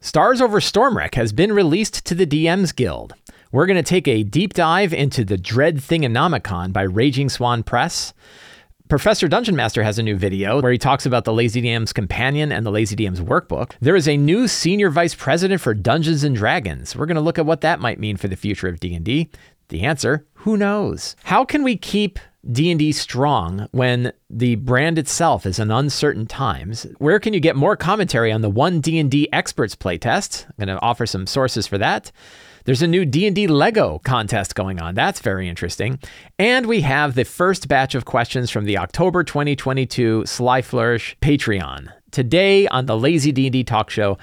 Stars Over Stormwreck has been released to the DMs Guild. We're going to take a deep dive into the Dread Thingonomicon by Raging Swan Press. Professor Dungeon Master has a new video where he talks about the Lazy DM's companion and the Lazy DM's workbook. There is a new senior vice president for Dungeons and Dragons. We're going to look at what that might mean for the future of D&D. The answer, who knows? How can we keep D&D strong when the brand itself is in uncertain times? Where can you get more commentary on the One D&D Experts playtest? I'm going to offer some sources for that. There's a new D&D Lego contest going on. That's very interesting. And we have the first batch of questions from the October 2022 Sly Flourish Patreon. Today on the Lazy D&D Talk Show,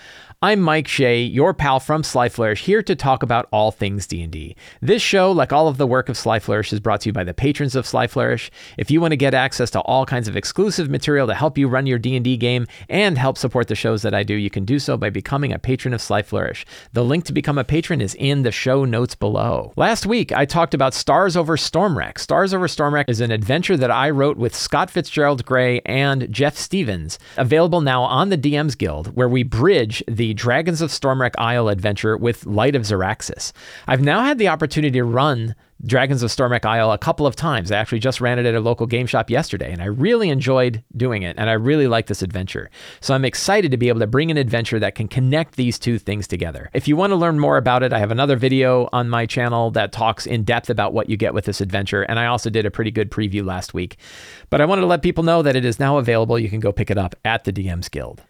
I'm Mike Shea, your pal from Sly Flourish, here to talk about all things D&D. This show, like all of the work of Sly Flourish, is brought to you by the patrons of Sly Flourish. If you want to get access to all kinds of exclusive material to help you run your D&D game and help support the shows that I do, you can do so by becoming a patron of Sly Flourish. The link to become a patron is in the show notes below. Last week, I talked about Stars Over Stormwreck. Stars Over Stormwreck is an adventure that I wrote with Scott Fitzgerald Gray and Jeff Stevens, available now on the DMs Guild, where we bridge the Dragons of Stormwreck Isle adventure with Light of Xaryxis. I've now had the opportunity to run Dragons of Stormwreck Isle a couple of times. I actually just ran it at a local game shop yesterday, and I really enjoyed doing it, and I really like this adventure. So I'm excited to be able to bring an adventure that can connect these two things together. If you want to learn more about it, I have another video on my channel that talks in depth about what you get with this adventure, and I also did a pretty good preview last week. But I wanted to let people know that it is now available. You can go pick it up at the DMs Guild.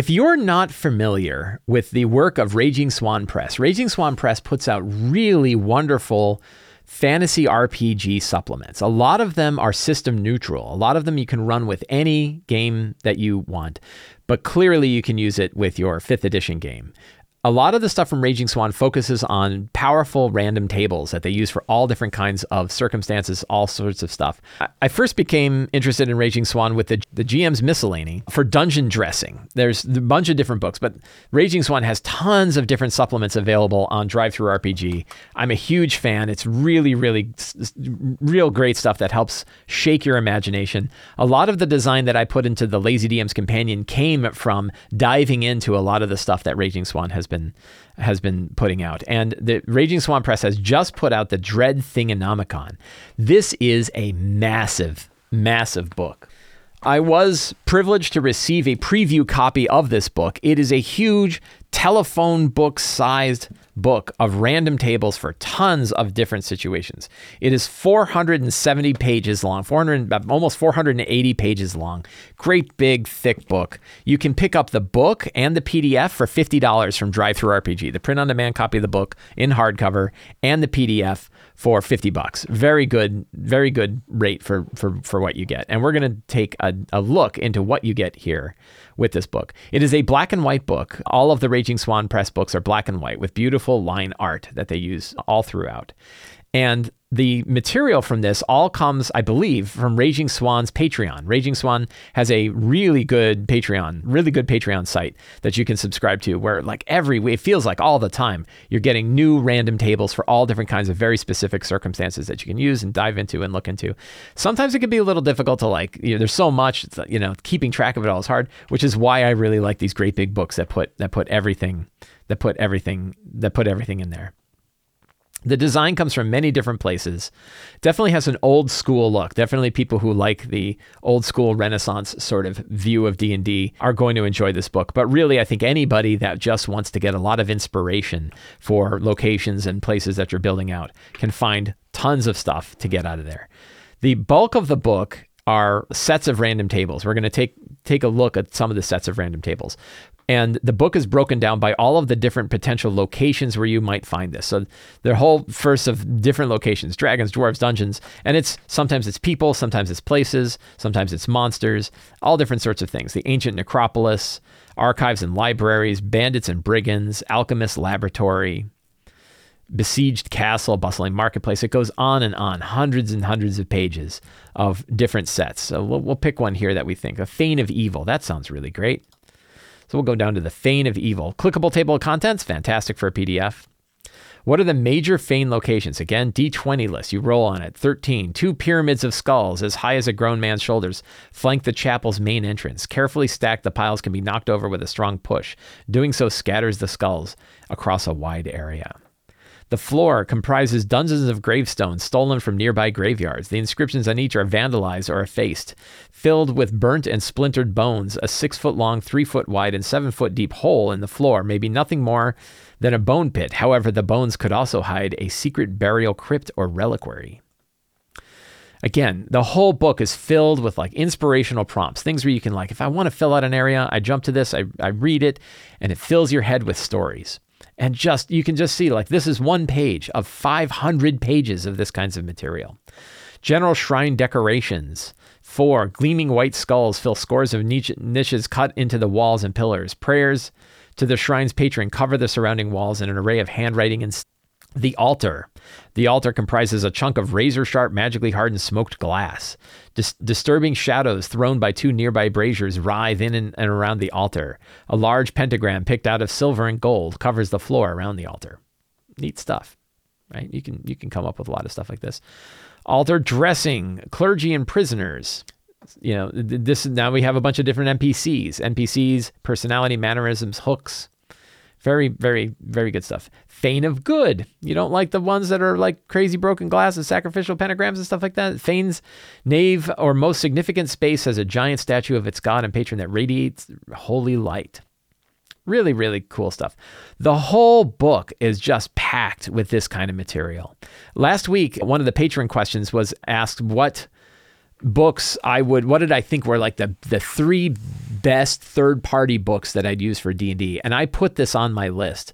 If you're not familiar with the work of Raging Swan Press, Raging Swan Press puts out really wonderful fantasy RPG supplements. A lot of them are system neutral. A lot of them you can run with any game that you want, but clearly you can use it with your 5th edition game a lot of the stuff from Raging Swan focuses on powerful random tables that they use for all different kinds of circumstances, all sorts of stuff. I first became interested in Raging Swan with the, the GM's Miscellany for dungeon dressing. There's a bunch of different books, but Raging Swan has tons of different supplements available on DriveThruRPG. I'm a huge fan. It's really, really, real great stuff that helps shake your imagination. A lot of the design that I put into the Lazy DM's Companion came from diving into a lot of the stuff that Raging Swan has been has been putting out. And the Raging Swan Press has just put out the Dread Thingonomicon. This is a massive, massive book. I was privileged to receive a preview copy of this book. It is a huge telephone book sized book of random tables for tons of different situations. It is 470 pages long, 400 almost 480 pages long. Great big thick book. You can pick up the book and the PDF for $50 from DriveThruRPG, The print on demand copy of the book in hardcover and the PDF for 50 bucks. Very good, very good rate for for for what you get. And we're going to take a, a look into what you get here with this book. It is a black and white book. All of the Raging Swan Press books are black and white with beautiful line art that they use all throughout. And the material from this all comes, I believe, from Raging Swan's Patreon. Raging Swan has a really good Patreon, really good Patreon site that you can subscribe to where like every it feels like all the time you're getting new random tables for all different kinds of very specific circumstances that you can use and dive into and look into. Sometimes it can be a little difficult to like, you know, there's so much, you know, keeping track of it all is hard, which is why I really like these great big books that put that put everything that put everything that put everything in there. The design comes from many different places. Definitely has an old school look. Definitely people who like the old school Renaissance sort of view of D&D are going to enjoy this book. But really, I think anybody that just wants to get a lot of inspiration for locations and places that you're building out can find tons of stuff to get out of there. The bulk of the book are sets of random tables. We're going to take take a look at some of the sets of random tables. And the book is broken down by all of the different potential locations where you might find this. So the whole first of different locations, dragons, dwarves, dungeons, and it's sometimes it's people, sometimes it's places, sometimes it's monsters, all different sorts of things. The ancient necropolis, archives and libraries, bandits and brigands, alchemist laboratory, besieged castle, bustling marketplace. It goes on and on, hundreds and hundreds of pages of different sets. So we'll, we'll pick one here that we think a Fane of Evil. That sounds really great. So we'll go down to the Fane of Evil. Clickable table of contents, fantastic for a PDF. What are the major Fane locations? Again, D20 list. You roll on it. 13. Two pyramids of skulls as high as a grown man's shoulders flank the chapel's main entrance. Carefully stacked, the piles can be knocked over with a strong push. Doing so scatters the skulls across a wide area. The floor comprises dozens of gravestones stolen from nearby graveyards. The inscriptions on each are vandalized or effaced. Filled with burnt and splintered bones, a six foot long, three foot wide, and seven foot deep hole in the floor may be nothing more than a bone pit. However, the bones could also hide a secret burial crypt or reliquary. Again, the whole book is filled with like inspirational prompts, things where you can like, if I want to fill out an area, I jump to this, I, I read it, and it fills your head with stories and just you can just see like this is one page of 500 pages of this kinds of material. General shrine decorations. Four gleaming white skulls fill scores of niches cut into the walls and pillars. Prayers to the shrine's patron. Cover the surrounding walls in an array of handwriting and the altar. The altar comprises a chunk of razor sharp, magically hardened smoked glass. Dis- disturbing shadows thrown by two nearby braziers writhe in and, and around the altar. A large pentagram picked out of silver and gold covers the floor around the altar. Neat stuff, right? You can you can come up with a lot of stuff like this. Altar dressing, clergy and prisoners. You know, this now we have a bunch of different NPCs, NPCs, personality, mannerisms, hooks, very, very, very good stuff. Fane of Good. You don't like the ones that are like crazy broken glass and sacrificial pentagrams and stuff like that. Fane's nave or most significant space has a giant statue of its god and patron that radiates holy light. Really, really cool stuff. The whole book is just packed with this kind of material. Last week, one of the patron questions was asked what books I would what did I think were like the the three best third party books that I'd use for D&D and I put this on my list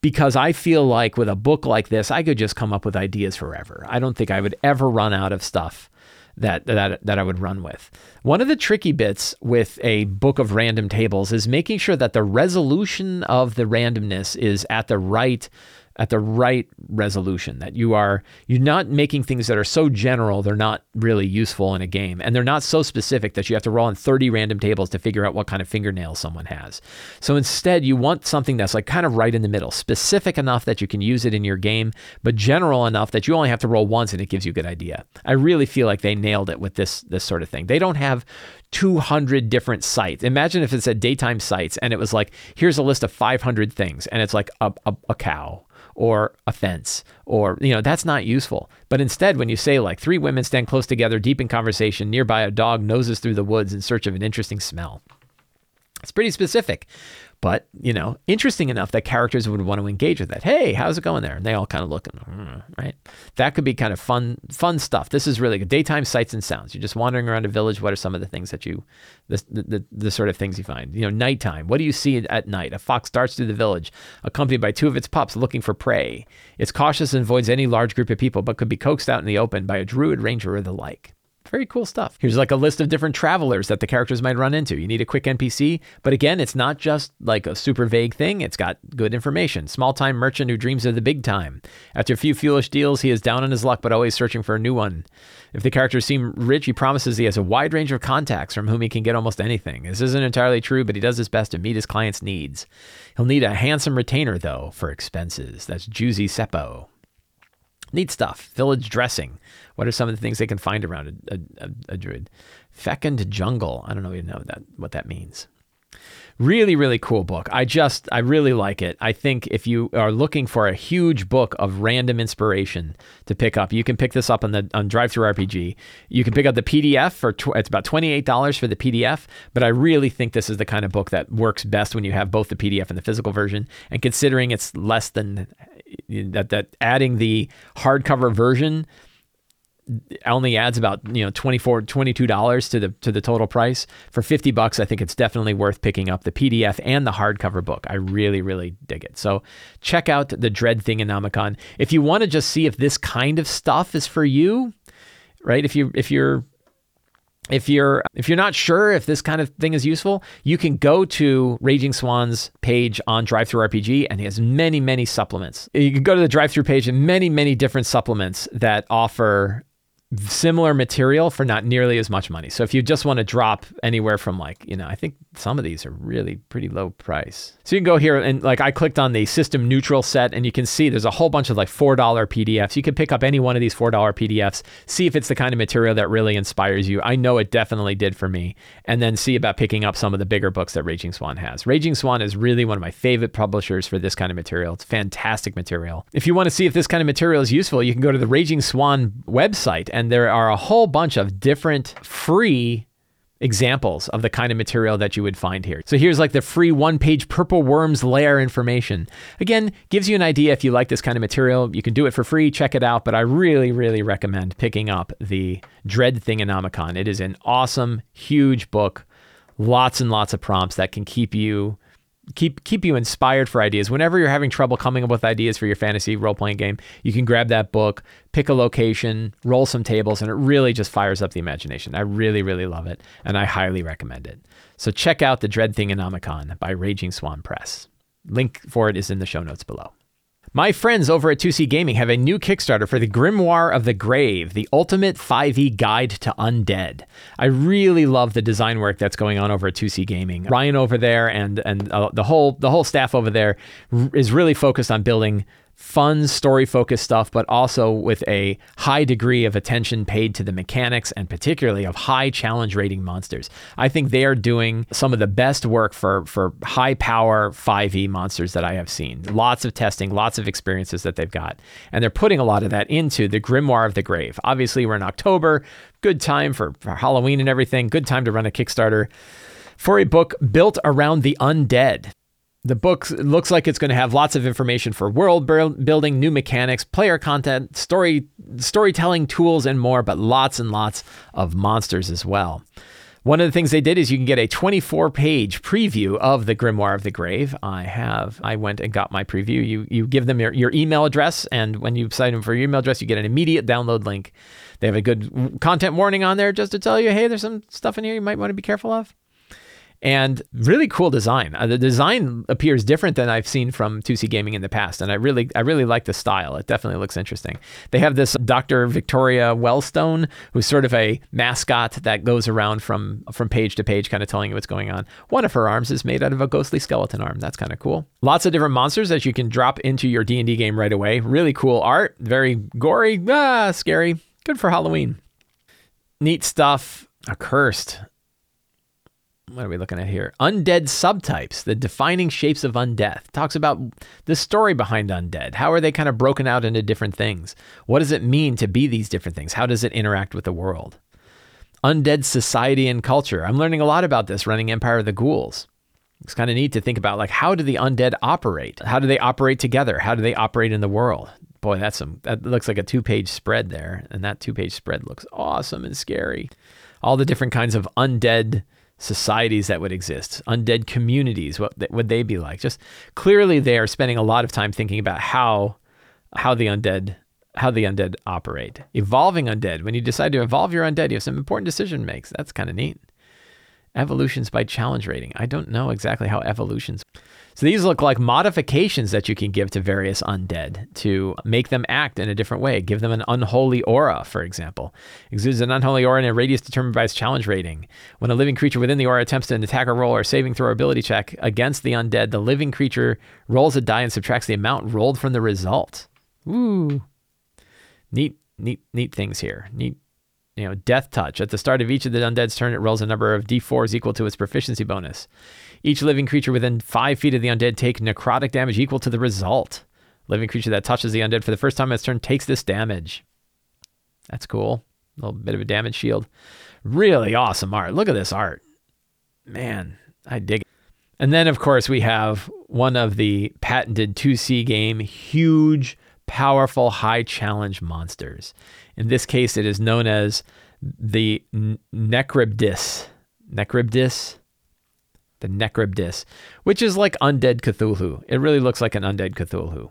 because I feel like with a book like this I could just come up with ideas forever. I don't think I would ever run out of stuff that that that I would run with. One of the tricky bits with a book of random tables is making sure that the resolution of the randomness is at the right at the right resolution that you are you're not making things that are so general they're not really useful in a game. And they're not so specific that you have to roll on 30 random tables to figure out what kind of fingernails someone has. So instead you want something that's like kind of right in the middle specific enough that you can use it in your game but general enough that you only have to roll once and it gives you a good idea. I really feel like they nailed it with this this sort of thing. They don't have 200 different sites. Imagine if it's a daytime sites and it was like, here's a list of 500 things, and it's like a, a, a cow or a fence or you know that's not useful. But instead when you say like three women stand close together deep in conversation nearby a dog noses through the woods in search of an interesting smell. It's pretty specific but you know interesting enough that characters would want to engage with that. Hey how's it going there? And they all kind of look mm, right? That could be kind of fun fun stuff. This is really good. Daytime sights and sounds. You're just wandering around a village. What are some of the things that you the, the, the sort of things you find? You know nighttime. What do you see at night? A fox darts through the village accompanied by two of its pups looking for prey. It's cautious and avoids any large group of people but could be coaxed out in the open by a druid ranger or the like very cool stuff. Here's like a list of different travelers that the characters might run into. You need a quick NPC, but again, it's not just like a super vague thing. It's got good information. Small time merchant who dreams of the big time. After a few foolish deals, he is down on his luck, but always searching for a new one. If the characters seem rich, he promises he has a wide range of contacts from whom he can get almost anything. This isn't entirely true, but he does his best to meet his client's needs. He'll need a handsome retainer, though, for expenses. That's Juicy Seppo. Neat stuff. Village dressing. What are some of the things they can find around a, a, a druid? Fecund jungle. I don't know even know that what that means. Really, really cool book. I just, I really like it. I think if you are looking for a huge book of random inspiration to pick up, you can pick this up on the on DriveThruRPG. You can pick up the PDF for tw- it's about twenty eight dollars for the PDF. But I really think this is the kind of book that works best when you have both the PDF and the physical version. And considering it's less than that, that adding the hardcover version only adds about you know 24 22 dollars to the to the total price. For 50 bucks i think it's definitely worth picking up the pdf and the hardcover book. I really really dig it. So check out the dread thing in thingamicon if you want to just see if this kind of stuff is for you right? If you if you're if you're if you're not sure if this kind of thing is useful, you can go to Raging Swan's page on DriveThruRPG, and he has many many supplements. You can go to the drive-through page and many many different supplements that offer similar material for not nearly as much money. So if you just want to drop anywhere from like, you know, I think some of these are really pretty low price. So you can go here and like I clicked on the system neutral set and you can see there's a whole bunch of like $4 PDFs. You can pick up any one of these $4 PDFs, see if it's the kind of material that really inspires you. I know it definitely did for me. And then see about picking up some of the bigger books that Raging Swan has. Raging Swan is really one of my favorite publishers for this kind of material. It's fantastic material. If you want to see if this kind of material is useful, you can go to the Raging Swan website and there are a whole bunch of different free examples of the kind of material that you would find here. So here's like the free one page purple worms lair information. Again, gives you an idea if you like this kind of material. You can do it for free, check it out, but I really, really recommend picking up the Dread Thingonomicon. It is an awesome, huge book, lots and lots of prompts that can keep you keep keep you inspired for ideas. Whenever you're having trouble coming up with ideas for your fantasy role playing game, you can grab that book, pick a location, roll some tables, and it really just fires up the imagination. I really really love it, and I highly recommend it. So check out the Dread Thingonomicon by Raging Swan Press. Link for it is in the show notes below. My friends over at 2C Gaming have a new Kickstarter for the Grimoire of the Grave, the ultimate 5e guide to undead. I really love the design work that's going on over at 2C Gaming. Ryan over there and and uh, the whole the whole staff over there is really focused on building fun story focused stuff, but also with a high degree of attention paid to the mechanics and particularly of high challenge rating monsters. I think they are doing some of the best work for, for high power 5e monsters that I have seen. Lots of testing, lots of experiences that they've got. And they're putting a lot of that into the Grimoire of the Grave. Obviously, we're in October, good time for, for Halloween and everything, good time to run a Kickstarter for a book built around the undead. The book looks like it's going to have lots of information for world building, new mechanics, player content, story storytelling tools and more, but lots and lots of monsters as well. One of the things they did is you can get a 24 page preview of the Grimoire of the Grave. I have. I went and got my preview. You you give them your, your email address, and when you sign them for your email address, you get an immediate download link. They have a good content warning on there just to tell you, hey, there's some stuff in here you might want to be careful of and really cool design. Uh, the design appears different than I've seen from 2C Gaming in the past, and I really, I really like the style. It definitely looks interesting. They have this Dr. Victoria Wellstone, who's sort of a mascot that goes around from from page to page, kind of telling you what's going on. One of her arms is made out of a ghostly skeleton arm. That's kind of cool. Lots of different monsters that you can drop into your D and D game right away. Really cool art, very gory, ah, scary. Good for Halloween. Neat stuff. Accursed what are we looking at here? Undead subtypes, the defining shapes of undeath. Talks about the story behind undead. How are they kind of broken out into different things? What does it mean to be these different things? How does it interact with the world? Undead society and culture. I'm learning a lot about this running Empire of the Ghouls. It's kind of neat to think about like how do the undead operate? How do they operate together? How do they operate in the world? Boy, that's some that looks like a two-page spread there, and that two-page spread looks awesome and scary. All the different kinds of undead societies that would exist, undead communities, what would they be like? Just clearly, they are spending a lot of time thinking about how how the undead how the undead operate. Evolving undead. When you decide to evolve your undead, you have some important decision makes. That's kind of neat. Evolutions by challenge rating. I don't know exactly how evolutions. So these look like modifications that you can give to various undead to make them act in a different way. Give them an unholy aura, for example. Exudes an unholy aura in a radius determined by its challenge rating. When a living creature within the aura attempts an attack or roll or saving throw ability check against the undead, the living creature rolls a die and subtracts the amount rolled from the result. Ooh. Neat, neat, neat things here. Neat you know, death touch. At the start of each of the undead's turn, it rolls a number of d4s equal to its proficiency bonus. Each living creature within five feet of the undead take necrotic damage equal to the result. Living creature that touches the undead for the first time in its turn takes this damage. That's cool. A little bit of a damage shield. Really awesome art. Look at this art. Man, I dig it. And then, of course, we have one of the patented 2C game huge, powerful, high challenge monsters. In this case, it is known as the Necribdis. Necribdis? the Necribdis, which is like undead Cthulhu. It really looks like an undead Cthulhu.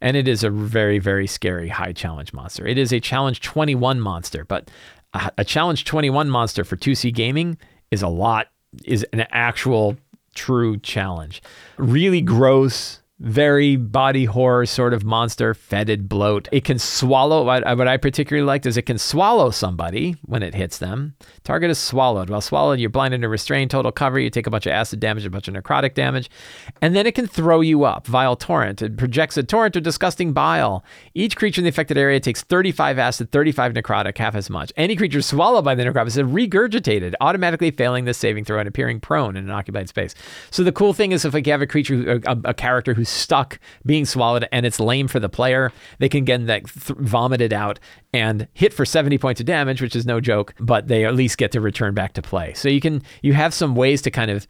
And it is a very, very scary high challenge monster. It is a challenge 21 monster, but a, a challenge 21 monster for 2C gaming is a lot, is an actual true challenge. Really gross, very body horror sort of monster, fetid bloat. It can swallow. What, uh, what I particularly liked is it can swallow somebody when it hits them. Target is swallowed. While swallowed, you're blinded and restrained, total cover. You take a bunch of acid damage, a bunch of necrotic damage, and then it can throw you up. Vile torrent. It projects a torrent of disgusting bile. Each creature in the affected area takes 35 acid, 35 necrotic, half as much. Any creature swallowed by the necrotic is regurgitated, automatically failing the saving throw and appearing prone in an occupied space. So the cool thing is if like you have a creature, a, a character who's stuck being swallowed and it's lame for the player, they can get that th- vomited out and hit for 70 points of damage, which is no joke, but they at least get to return back to play. So you can you have some ways to kind of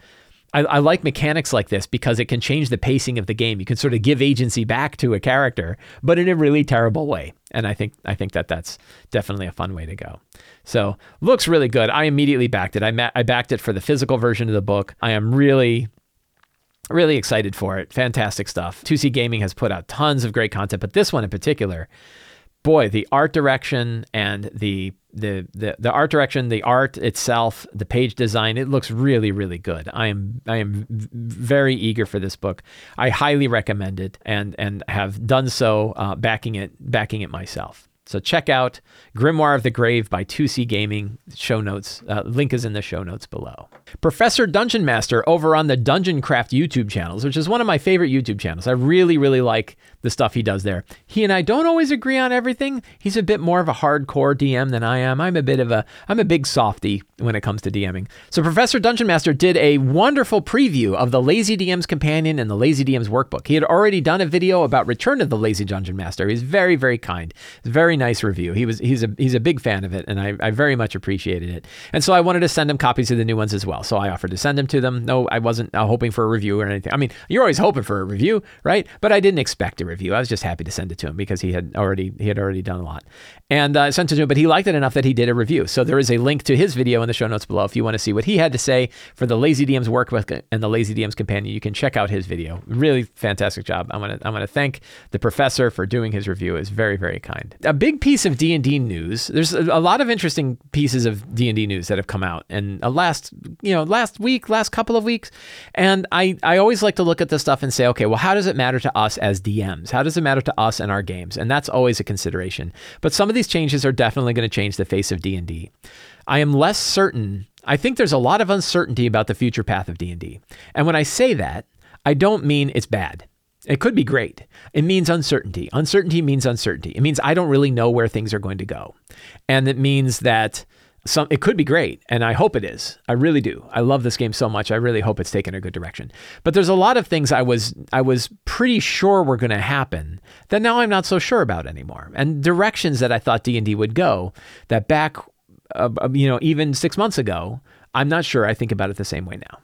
I, I, like mechanics like this because it can change the pacing of the game. You can sort of give agency back to a character, but in a really terrible way. And I think I think that that's definitely a fun way to go. So looks really good. I immediately backed it. I ma- I backed it for the physical version of the book. I am really really excited for it. Fantastic stuff. 2C Gaming has put out tons of great content, but this one in particular, boy, the art direction and the the the the art direction, the art itself, the page design, it looks really really good. I am I am very eager for this book. I highly recommend it and and have done so uh, backing it backing it myself. So check out Grimoire of the Grave by 2C Gaming. Show notes. Uh, link is in the show notes below. Professor Dungeon Master over on the Dungeoncraft YouTube channels, which is one of my favorite YouTube channels. I really, really like the stuff he does there. He and I don't always agree on everything. He's a bit more of a hardcore DM than I am. I'm a bit of a I'm a big softy when it comes to DMing. So Professor Dungeon Master did a wonderful preview of the Lazy DM's Companion and the Lazy DM's Workbook. He had already done a video about Return of the Lazy Dungeon Master. He's very, very kind. Very nice review. He was he's a he's a big fan of it, and I, I very much appreciated it. And so I wanted to send him copies of the new ones as well. So I offered to send them to them. No, I wasn't uh, hoping for a review or anything. I mean, you're always hoping for a review, right? But I didn't expect a review. I was just happy to send it to him because he had already he had already done a lot, and uh, sent it to him. But he liked it enough that he did a review. So there is a link to his video in the show notes below if you want to see what he had to say for the Lazy DM's workbook and the Lazy DM's companion. You can check out his video. Really fantastic job. I want to I want to thank the professor for doing his review. Is very very kind. A big piece of D and D news. There's a, lot of interesting pieces of D and D news that have come out in a last you know last week, last couple of weeks, and I I always like to look at this stuff and say, okay, well, how does it matter to us as DMs? How does it matter to us and our games? And that's always a consideration. But some of these changes are definitely going to change the face of D and D. I am less certain. I think there's a lot of uncertainty about the future path of D&D. And when I say that, I don't mean it's bad. It could be great. It means uncertainty. Uncertainty means uncertainty. It means I don't really know where things are going to go. And it means that some it could be great and I hope it is. I really do. I love this game so much. I really hope it's taken a good direction. But there's a lot of things I was I was pretty sure were going to happen that now I'm not so sure about anymore. And directions that I thought D&D would go that back uh, you know even 6 months ago, I'm not sure I think about it the same way now.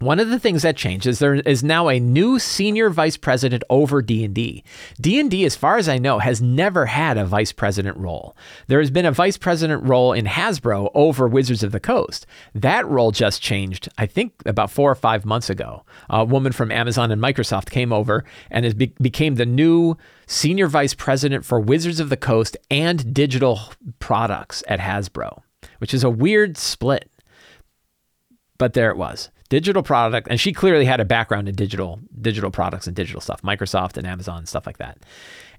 One of the things that changed is there is now a new senior vice president over D&D. D&D as far as I know has never had a vice president role. There has been a vice president role in Hasbro over Wizards of the Coast. That role just changed I think about 4 or 5 months ago. A woman from Amazon and Microsoft came over and be- became the new senior vice president for Wizards of the Coast and digital products at Hasbro, which is a weird split. But there it was digital product, and she clearly had a background in digital digital products and digital stuff, Microsoft and Amazon and stuff like that.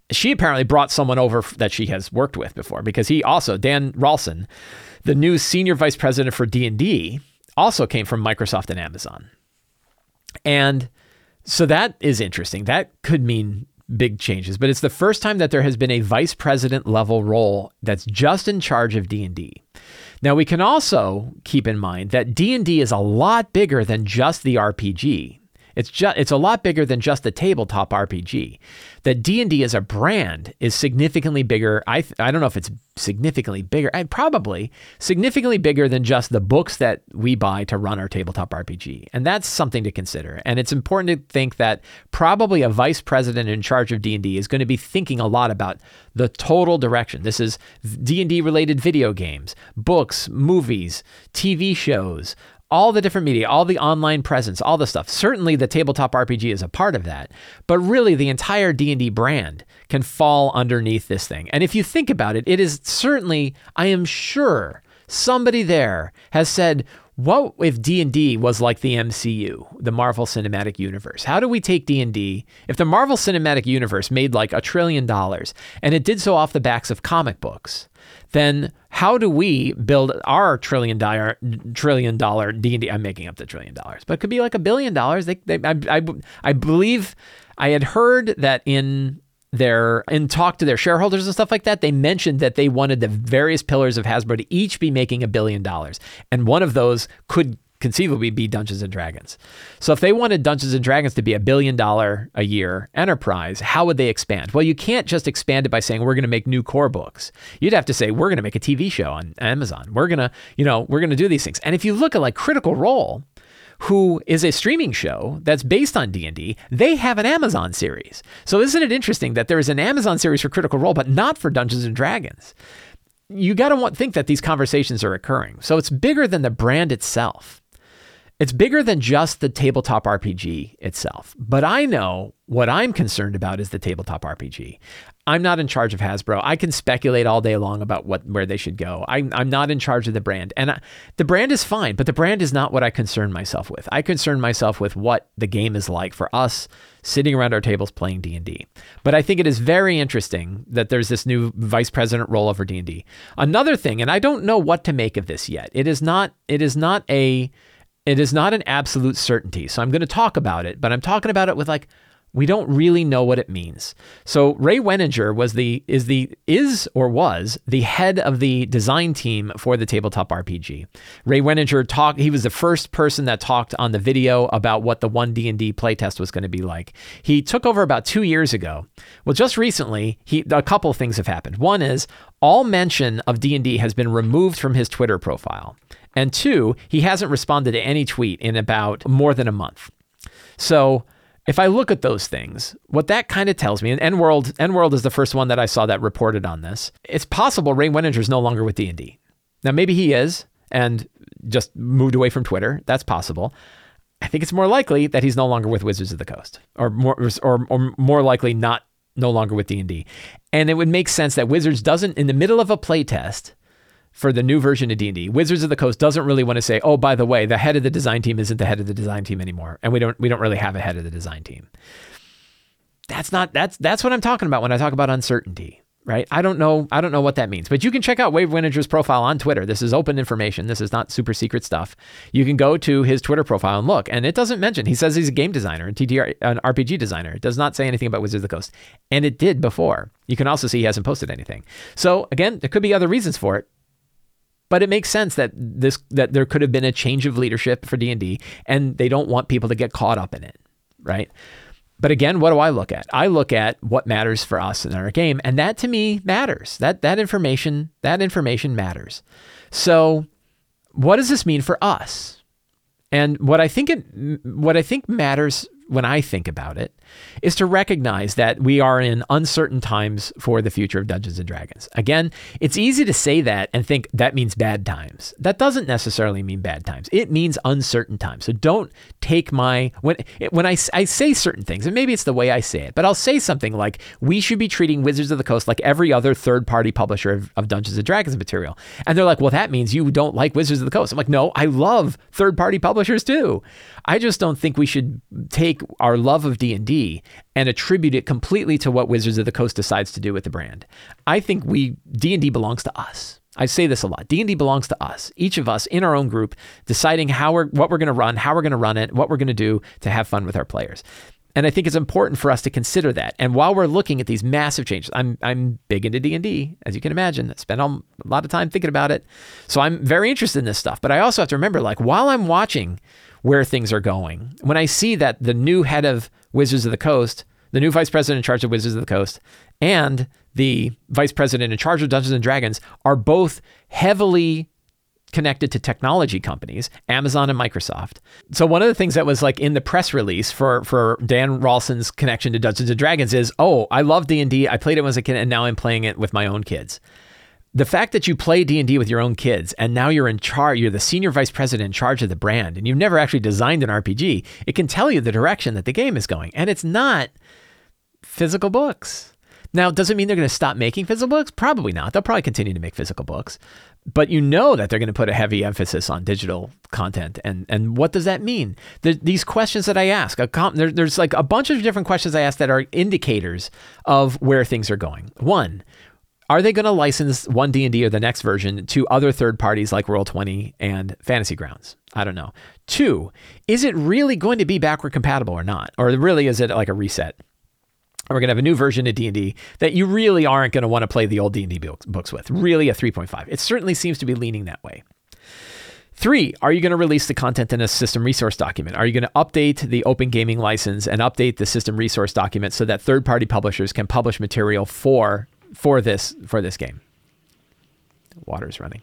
She apparently brought someone over that she has worked with before because he also Dan Ralston, the new senior vice president for D and D, also came from Microsoft and Amazon, and so that is interesting. That could mean big changes, but it's the first time that there has been a vice president level role that's just in charge of D&D. Now we can also keep in mind that D&D is a lot bigger than just the RPG. It's just it's a lot bigger than just the tabletop RPG. That D&D as a brand is significantly bigger. I th- I don't know if it's significantly bigger. I, probably significantly bigger than just the books that we buy to run our tabletop RPG. And that's something to consider. And it's important to think that probably a vice president in charge of D&D is going to be thinking a lot about the total direction. This is D&D related video games, books, movies, TV shows, all the different media, all the online presence, all the stuff. Certainly the tabletop RPG is a part of that, but really the entire D&D brand can fall underneath this thing. And if you think about it, it is certainly, I am sure somebody there has said, what if D&D was like the MCU, the Marvel Cinematic Universe? How do we take D&D if the Marvel Cinematic Universe made like a trillion dollars and it did so off the backs of comic books? Then how do we build our trillion dollar trillion dollar D&D? I'm making up the trillion dollars, but it could be like a billion dollars. They, they I, I, I believe I had heard that in their in talk to their shareholders and stuff like that, they mentioned that they wanted the various pillars of Hasbro to each be making a billion dollars, and one of those could conceivably be Dungeons and Dragons. So if they wanted Dungeons and Dragons to be a billion dollar a year enterprise, how would they expand? Well, you can't just expand it by saying we're going to make new core books. You'd have to say we're going to make a TV show on Amazon. We're going to, you know, we're going to do these things. And if you look at like Critical Role, who is a streaming show that's based on D&D, they have an Amazon series. So isn't it interesting that there is an Amazon series for Critical Role but not for Dungeons and Dragons? You got to think that these conversations are occurring. So it's bigger than the brand itself. It's bigger than just the tabletop RPG itself. But I know what I'm concerned about is the tabletop RPG. I'm not in charge of Hasbro. I can speculate all day long about what where they should go. I'm, I'm not in charge of the brand. And I, the brand is fine, but the brand is not what I concern myself with. I concern myself with what the game is like for us sitting around our tables playing D&D. But I think it is very interesting that there's this new vice president role over D&D. Another thing, and I don't know what to make of this yet. It is not it is not a it is not an absolute certainty. So I'm going to talk about it, but I'm talking about it with like we don't really know what it means. So Ray Winninger was the is the is or was the head of the design team for the tabletop RPG. Ray Winninger talked he was the first person that talked on the video about what the 1D&D playtest was going to be like. He took over about 2 years ago. Well, just recently, he a couple things have happened. One is all mention of D&D has been removed from his Twitter profile. And two, he hasn't responded to any tweet in about more than a month. So if I look at those things, what that kind of tells me, and EN World, EN World is the first one that I saw that reported on this. It's possible Ray Winninger is no longer with D&D. Now maybe he is and just moved away from Twitter. That's possible. I think it's more likely that he's no longer with Wizards of the Coast, or more, or, or more likely not no longer with D&D. And it would make sense that Wizards doesn't, in the middle of a playtest, for the new version of D&D. Wizards of the Coast doesn't really want to say, "Oh, by the way, the head of the design team isn't the head of the design team anymore." And we don't we don't really have a head of the design team. That's not that's that's what I'm talking about when I talk about uncertainty, right? I don't know I don't know what that means. But you can check out Ray Winninger's profile on Twitter. This is open information. This is not super secret stuff. You can go to his Twitter profile and look, and it doesn't mention. He says he's a game designer and TTR an RPG designer. It does not say anything about Wizards of the Coast. And it did before. You can also see he hasn't posted anything. So again, there could be other reasons for it but it makes sense that this that there could have been a change of leadership for D&D and they don't want people to get caught up in it, right? But again, what do I look at? I look at what matters for us in our game, and that to me matters. That that information, that information matters. So, what does this mean for us? And what I think it what I think matters when I think about it is to recognize that we are in uncertain times for the future of Dungeons and Dragons. Again, it's easy to say that and think that means bad times. That doesn't necessarily mean bad times. It means uncertain times. So don't take my when when I, I say certain things, and maybe it's the way I say it, but I'll say something like we should be treating Wizards of the Coast like every other third-party publisher of, of Dungeons and Dragons material. And they're like, "Well, that means you don't like Wizards of the Coast." I'm like, "No, I love third-party publishers too. I just don't think we should take our love of D&D and attribute it completely to what Wizards of the Coast decides to do with the brand. I think we D&D belongs to us. I say this a lot. D&D belongs to us. Each of us in our own group deciding how we're what we're going to run, how we're going to run it, what we're going to do to have fun with our players. And I think it's important for us to consider that. And while we're looking at these massive changes, I'm I'm big into D&D, as you can imagine. I spend a lot of time thinking about it. So I'm very interested in this stuff, but I also have to remember like while I'm watching where things are going, when I see that the new head of Wizards of the Coast, the new vice president in charge of Wizards of the Coast, and the vice president in charge of Dungeons and Dragons are both heavily connected to technology companies, Amazon and Microsoft. So one of the things that was like in the press release for for Dan Ralston's connection to Dungeons and Dragons is, "Oh, I love D&D. I played it when I was a kid and now I'm playing it with my own kids." The fact that you play D&D with your own kids and now you're in charge, you're the senior vice president in charge of the brand and you've never actually designed an RPG, it can tell you the direction that the game is going. And it's not physical books. Now, does it mean they're going to stop making physical books? Probably not. They'll probably continue to make physical books. But you know that they're going to put a heavy emphasis on digital content. And, and what does that mean? The, these questions that I ask, com- there, there's like a bunch of different questions I ask that are indicators of where things are going. One, are they going to license one D&D or the next version to other third parties like Roll20 and Fantasy Grounds? I don't know. Two, is it really going to be backward compatible or not? Or really is it like a reset? Are we're going to have a new version of D&D that you really aren't going to want to play the old D&D books with. Really a 3.5. It certainly seems to be leaning that way. Three, are you going to release the content in a system resource document? Are you going to update the open gaming license and update the system resource document so that third-party publishers can publish material for for this for this game? Water's running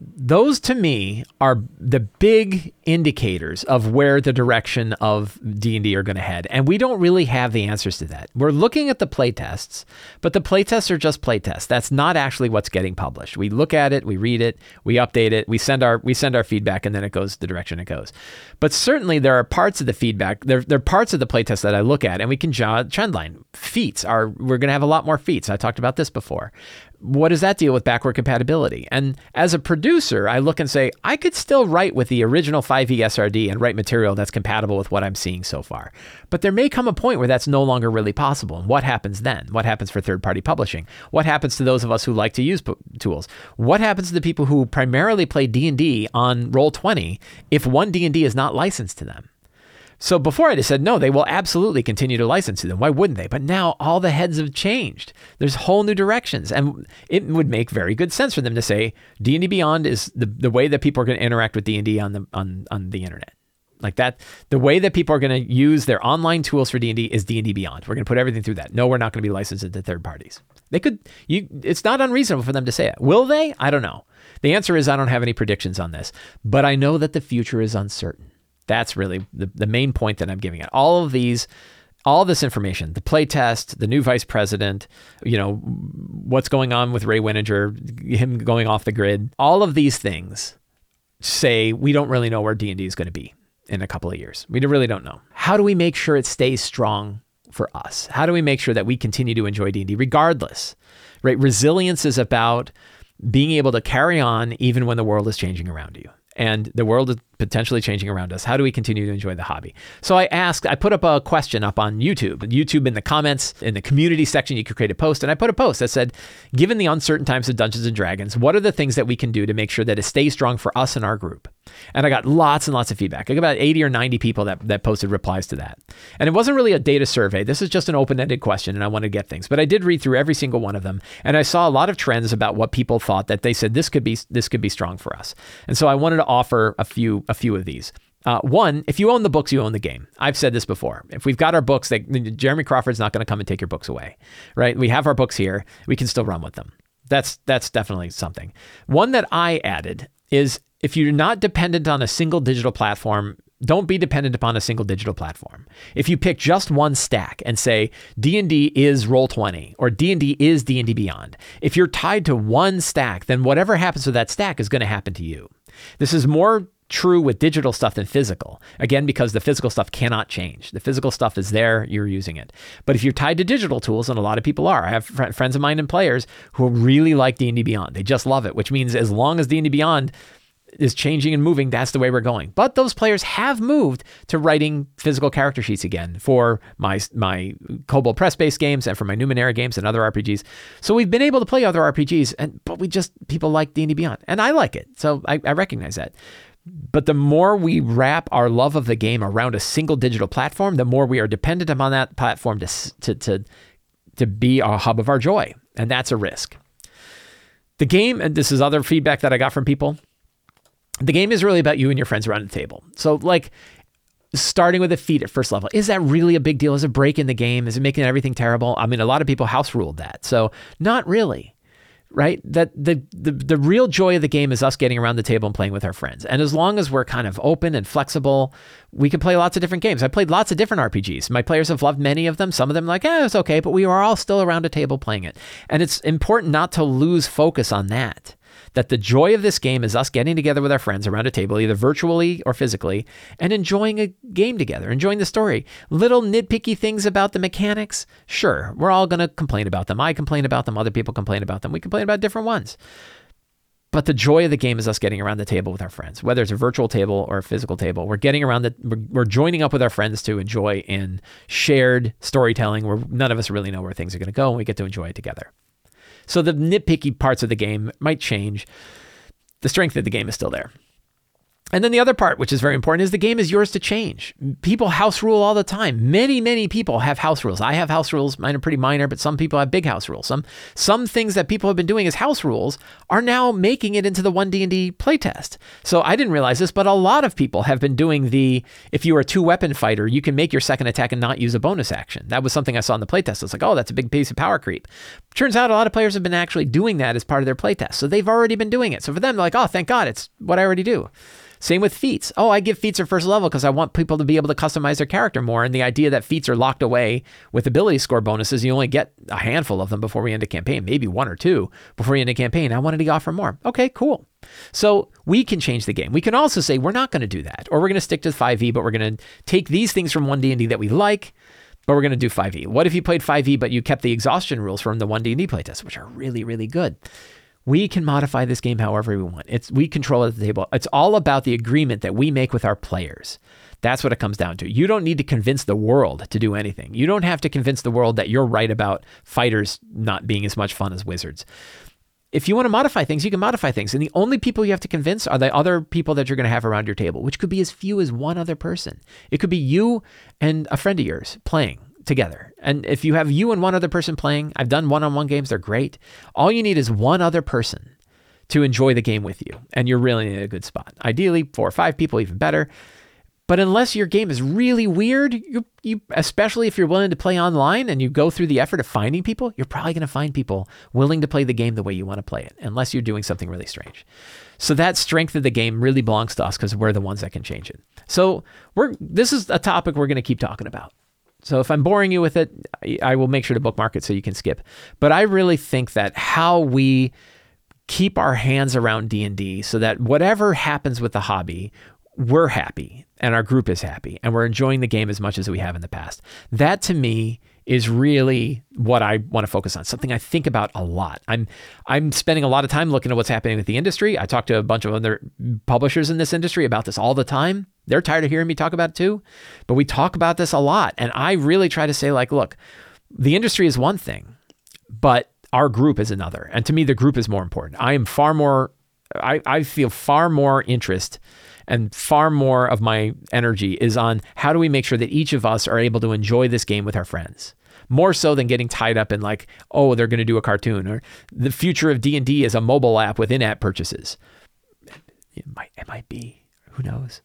those to me are the big indicators of where the direction of D&D are going to head and we don't really have the answers to that. We're looking at the playtests, but the playtests are just playtests. That's not actually what's getting published. We look at it, we read it, we update it, we send our we send our feedback and then it goes the direction it goes. But certainly there are parts of the feedback, there, there are parts of the playtest that I look at and we can a trend line. Feats are we're going to have a lot more feats. I talked about this before what does that deal with backward compatibility? And as a producer, I look and say, I could still write with the original 5e SRD and write material that's compatible with what I'm seeing so far. But there may come a point where that's no longer really possible. And what happens then? What happens for third party publishing? What happens to those of us who like to use tools? What happens to the people who primarily play D&D on Roll20 if one D&D is not licensed to them? So before I just said, no, they will absolutely continue to license to them. Why wouldn't they? But now all the heads have changed. There's whole new directions. And it would make very good sense for them to say D&D Beyond is the, the way that people are going to interact with D&D on the, on, on the internet. Like that, the way that people are going to use their online tools for D&D is D&D Beyond. We're going to put everything through that. No, we're not going to be licensed to third parties. They could, you, it's not unreasonable for them to say it. Will they? I don't know. The answer is I don't have any predictions on this, but I know that the future is uncertain. That's really the, the main point that I'm giving it. All of these, all this information, the playtest, the new vice president, you know, what's going on with Ray Winninger, him going off the grid, all of these things say we don't really know where D&D is going to be in a couple of years. We really don't know. How do we make sure it stays strong for us? How do we make sure that we continue to enjoy D&D regardless? Right? Resilience is about being able to carry on even when the world is changing around you and the world is potentially changing around us. How do we continue to enjoy the hobby? So I asked, I put up a question up on YouTube. YouTube in the comments, in the community section, you could create a post. And I put a post that said, given the uncertain times of Dungeons and Dragons, what are the things that we can do to make sure that it stays strong for us and our group? And I got lots and lots of feedback. I got about 80 or 90 people that, that posted replies to that. And it wasn't really a data survey. This is just an open ended question, and I wanted to get things. But I did read through every single one of them, and I saw a lot of trends about what people thought that they said this could be this could be strong for us. And so I wanted to offer a few a few of these. Uh, one, if you own the books, you own the game. I've said this before. If we've got our books, they, Jeremy Crawford's not going to come and take your books away, right? We have our books here. We can still run with them. That's that's definitely something. One that I added is if you're not dependent on a single digital platform, don't be dependent upon a single digital platform. If you pick just one stack and say D&D is Roll20 or D&D is D&D Beyond, if you're tied to one stack, then whatever happens to that stack is going to happen to you. This is more true with digital stuff than physical. Again, because the physical stuff cannot change. The physical stuff is there, you're using it. But if you're tied to digital tools, and a lot of people are, I have fr- friends of mine and players who really like D&D Beyond. They just love it, which means as long as D&D Beyond is changing and moving, that's the way we're going. But those players have moved to writing physical character sheets again for my my Kobold Press based games and for my Numenera games and other RPGs. So we've been able to play other RPGs, and but we just people like D and D Beyond, and I like it, so I, I recognize that. But the more we wrap our love of the game around a single digital platform, the more we are dependent upon that platform to to to, to be a hub of our joy, and that's a risk. The game, and this is other feedback that I got from people the game is really about you and your friends around the table. So, like, starting with a feat at first level, is that really a big deal? Is it break in the game? Is it making everything terrible? I mean, a lot of people house ruled that. So, not really. Right? That the, the the real joy of the game is us getting around the table and playing with our friends. And as long as we're kind of open and flexible, we can play lots of different games. I played lots of different RPGs. My players have loved many of them. Some of them like, eh, it's okay, but we are all still around a table playing it. And it's important not to lose focus on that that the joy of this game is us getting together with our friends around a table, either virtually or physically, and enjoying a game together, enjoying the story. Little nitpicky things about the mechanics, sure, we're all going to complain about them. I complain about them, other people complain about them. We complain about different ones. But the joy of the game is us getting around the table with our friends, whether it's a virtual table or a physical table. We're getting around the, we're, we're joining up with our friends to enjoy in shared storytelling where none of us really know where things are going to go and we get to enjoy it together. So the nitpicky parts of the game might change. The strength of the game is still there. And then the other part, which is very important, is the game is yours to change. People house rule all the time. Many, many people have house rules. I have house rules. Mine are pretty minor, but some people have big house rules. Some some things that people have been doing as house rules are now making it into the one D and D playtest. So I didn't realize this, but a lot of people have been doing the if you are a two weapon fighter, you can make your second attack and not use a bonus action. That was something I saw in the playtest. It's like, oh, that's a big piece of power creep. Turns out a lot of players have been actually doing that as part of their playtest. So they've already been doing it. So for them, they're like, oh, thank God, it's what I already do. Same with feats. Oh, I give feats their first level because I want people to be able to customize their character more. And the idea that feats are locked away with ability score bonuses, you only get a handful of them before we end a campaign, maybe one or two before we end a campaign. I wanted to offer more. Okay, cool. So we can change the game. We can also say we're not going to do that, or we're going to stick to 5e, but we're going to take these things from 1D&D that we like, but we're going to do 5e. What if you played 5e, but you kept the exhaustion rules from the 1D&D playtest, which are really, really good? We can modify this game however we want. It's we control at the table. It's all about the agreement that we make with our players. That's what it comes down to. You don't need to convince the world to do anything. You don't have to convince the world that you're right about fighters not being as much fun as wizards. If you want to modify things, you can modify things. And the only people you have to convince are the other people that you're going to have around your table, which could be as few as one other person. It could be you and a friend of yours playing together. And if you have you and one other person playing, I've done one on one games, they're great. All you need is one other person to enjoy the game with you, and you're really in a good spot. Ideally, four or five people, even better. But unless your game is really weird, you, you, especially if you're willing to play online and you go through the effort of finding people, you're probably going to find people willing to play the game the way you want to play it, unless you're doing something really strange. So that strength of the game really belongs to us because we're the ones that can change it. So we're this is a topic we're going to keep talking about. So if I'm boring you with it, I will make sure to bookmark it so you can skip. But I really think that how we keep our hands around D&D so that whatever happens with the hobby, we're happy and our group is happy and we're enjoying the game as much as we have in the past. That to me is really what I want to focus on. Something I think about a lot. I'm I'm spending a lot of time looking at what's happening with the industry. I talk to a bunch of other publishers in this industry about this all the time. They're tired of hearing me talk about it too, but we talk about this a lot. And I really try to say like, look, the industry is one thing, but our group is another. And to me, the group is more important. I am far more I, I feel far more interest and far more of my energy is on how do we make sure that each of us are able to enjoy this game with our friends more so than getting tied up in like oh they're going to do a cartoon or the future of d&d is a mobile app with in-app purchases it might, it might be who knows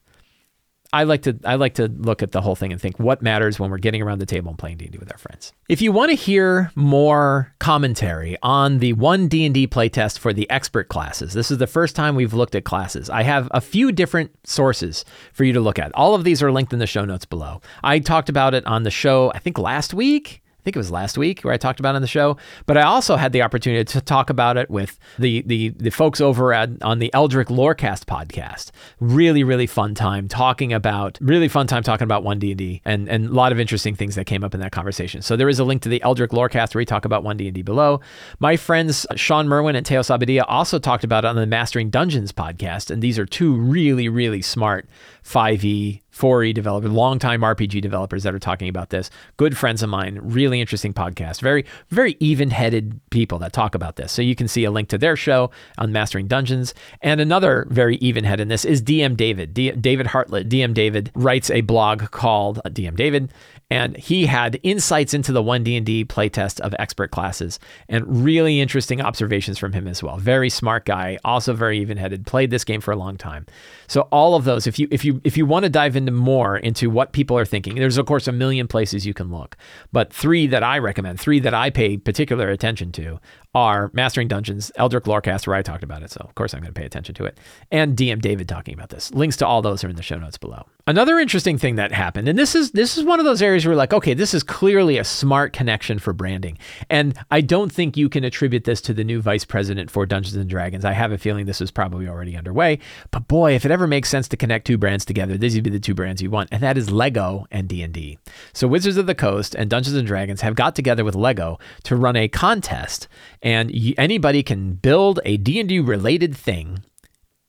I like to I like to look at the whole thing and think what matters when we're getting around the table and playing D&D with our friends. If you want to hear more commentary on the one D&D playtest for the expert classes, this is the first time we've looked at classes. I have a few different sources for you to look at. All of these are linked in the show notes below. I talked about it on the show I think last week I think it was last week where I talked about it on the show, but I also had the opportunity to talk about it with the the the folks over at on the Eldritch Lorecast podcast. Really, really fun time talking about really fun time talking about one D and D and and a lot of interesting things that came up in that conversation. So there is a link to the Eldritch Lorecast where we talk about one D and D below. My friends Shawn Merwin and Teos Abadia also talked about it on the Mastering Dungeons podcast, and these are two really really smart 5e 4e developers, longtime RPG developers that are talking about this. Good friends of mine, really interesting podcast. Very, very even-headed people that talk about this. So you can see a link to their show on Mastering Dungeons. And another very even-headed in this is DM David. D- David Hartlage. DM David writes a blog called uh, DM David, and he had insights into the 1D&D playtest of expert classes and really interesting observations from him as well. Very smart guy, also very even-headed, played this game for a long time. So all of those if you if you if you want to dive into more into what people are thinking, there's of course a million places you can look, but three that I recommend, three that I pay particular attention to are Mastering Dungeons, Eldritch Lorecast, where I talked about it. So, of course, I'm going to pay attention to it. And DM David talking about this. Links to all those are in the show notes below. Another interesting thing that happened, and this is this is one of those areas where like, okay, this is clearly a smart connection for branding. And I don't think you can attribute this to the new vice president for Dungeons and Dragons. I have a feeling this is probably already underway. But boy, if it ever makes sense to connect two brands together, these would be the two brands you want, and that is Lego and D&D. So Wizards of the Coast and Dungeons and Dragons have got together with Lego to run a contest and anybody can build a D&D related thing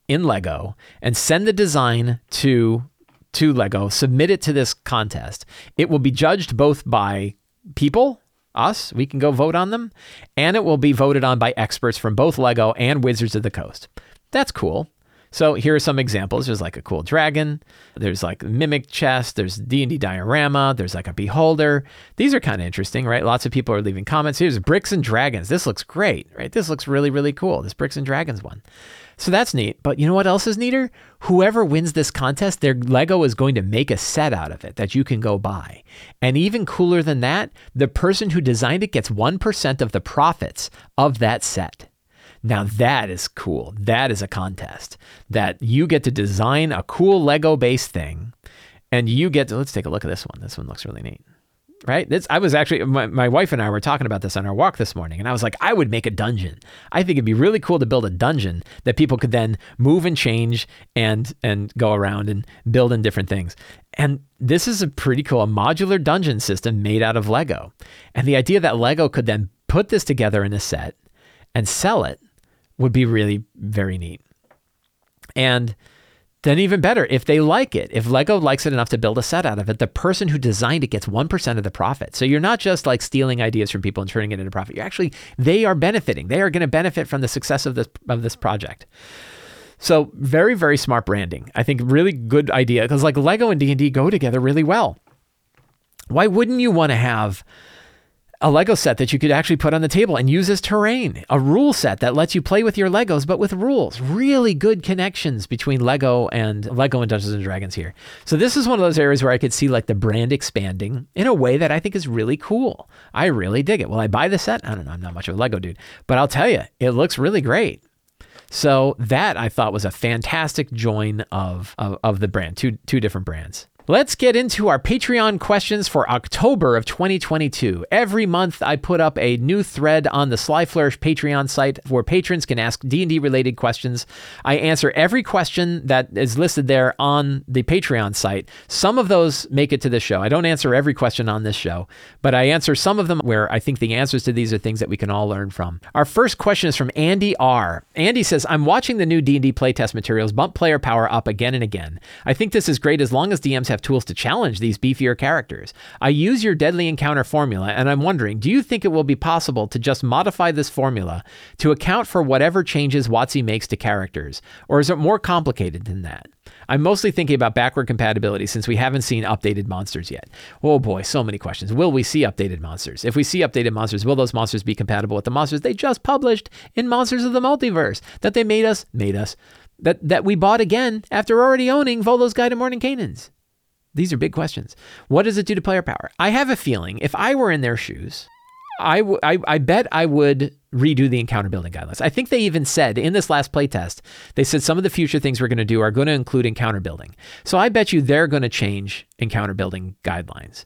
in Lego and send the design to to Lego, submit it to this contest. It will be judged both by people, us, we can go vote on them, and it will be voted on by experts from both Lego and Wizards of the Coast. That's cool. So here are some examples. There's like a cool dragon. There's like mimic chest. There's D&D diorama. There's like a beholder. These are kind of interesting, right? Lots of people are leaving comments. Here's bricks and dragons. This looks great, right? This looks really, really cool. This bricks and dragons one. So that's neat. But you know what else is neater? Whoever wins this contest, their Lego is going to make a set out of it that you can go buy. And even cooler than that, the person who designed it gets 1% of the profits of that set. Now that is cool. That is a contest that you get to design a cool Lego based thing and you get to, let's take a look at this one. This one looks really neat. Right? This, I was actually, my, my wife and I were talking about this on our walk this morning, and I was like, I would make a dungeon. I think it'd be really cool to build a dungeon that people could then move and change and and go around and build in different things. And this is a pretty cool, a modular dungeon system made out of Lego. And the idea that Lego could then put this together in a set and sell it would be really very neat. And then even better, if they like it, if Lego likes it enough to build a set out of it, the person who designed it gets 1% of the profit. So you're not just like stealing ideas from people and turning it into profit. You're actually they are benefiting. They are going to benefit from the success of this of this project. So very very smart branding. I think really good idea because like Lego and D&D go together really well. Why wouldn't you want to have a Lego set that you could actually put on the table and use as terrain, a rule set that lets you play with your Legos, but with rules. Really good connections between Lego and Lego and Dungeons and Dragons here. So this is one of those areas where I could see like the brand expanding in a way that I think is really cool. I really dig it. Will I buy the set? I don't know. I'm not much of a Lego dude, but I'll tell you, it looks really great. So that I thought was a fantastic join of, of, of the brand, two, two different brands. Let's get into our Patreon questions for October of 2022. Every month I put up a new thread on the Sly Flourish Patreon site where patrons can ask D&D related questions. I answer every question that is listed there on the Patreon site. Some of those make it to this show. I don't answer every question on this show, but I answer some of them where I think the answers to these are things that we can all learn from. Our first question is from Andy R. Andy says, "I'm watching the new D&D playtest materials bump player power up again and again. I think this is great as long as DMs have tools to challenge these beefier characters. I use your deadly encounter formula, and I'm wondering do you think it will be possible to just modify this formula to account for whatever changes WotC makes to characters? Or is it more complicated than that? I'm mostly thinking about backward compatibility since we haven't seen updated monsters yet. Oh boy, so many questions. Will we see updated monsters? If we see updated monsters, will those monsters be compatible with the monsters they just published in Monsters of the Multiverse that they made us, made us, that, that we bought again after already owning Volo's Guide to Mordenkainen's? These are big questions. What does it do to player power? I have a feeling if I were in their shoes, I, w- I, I bet I would redo the encounter building guidelines. I think they even said in this last playtest, they said some of the future things we're going to do are going to include encounter building. So I bet you they're going to change encounter building guidelines.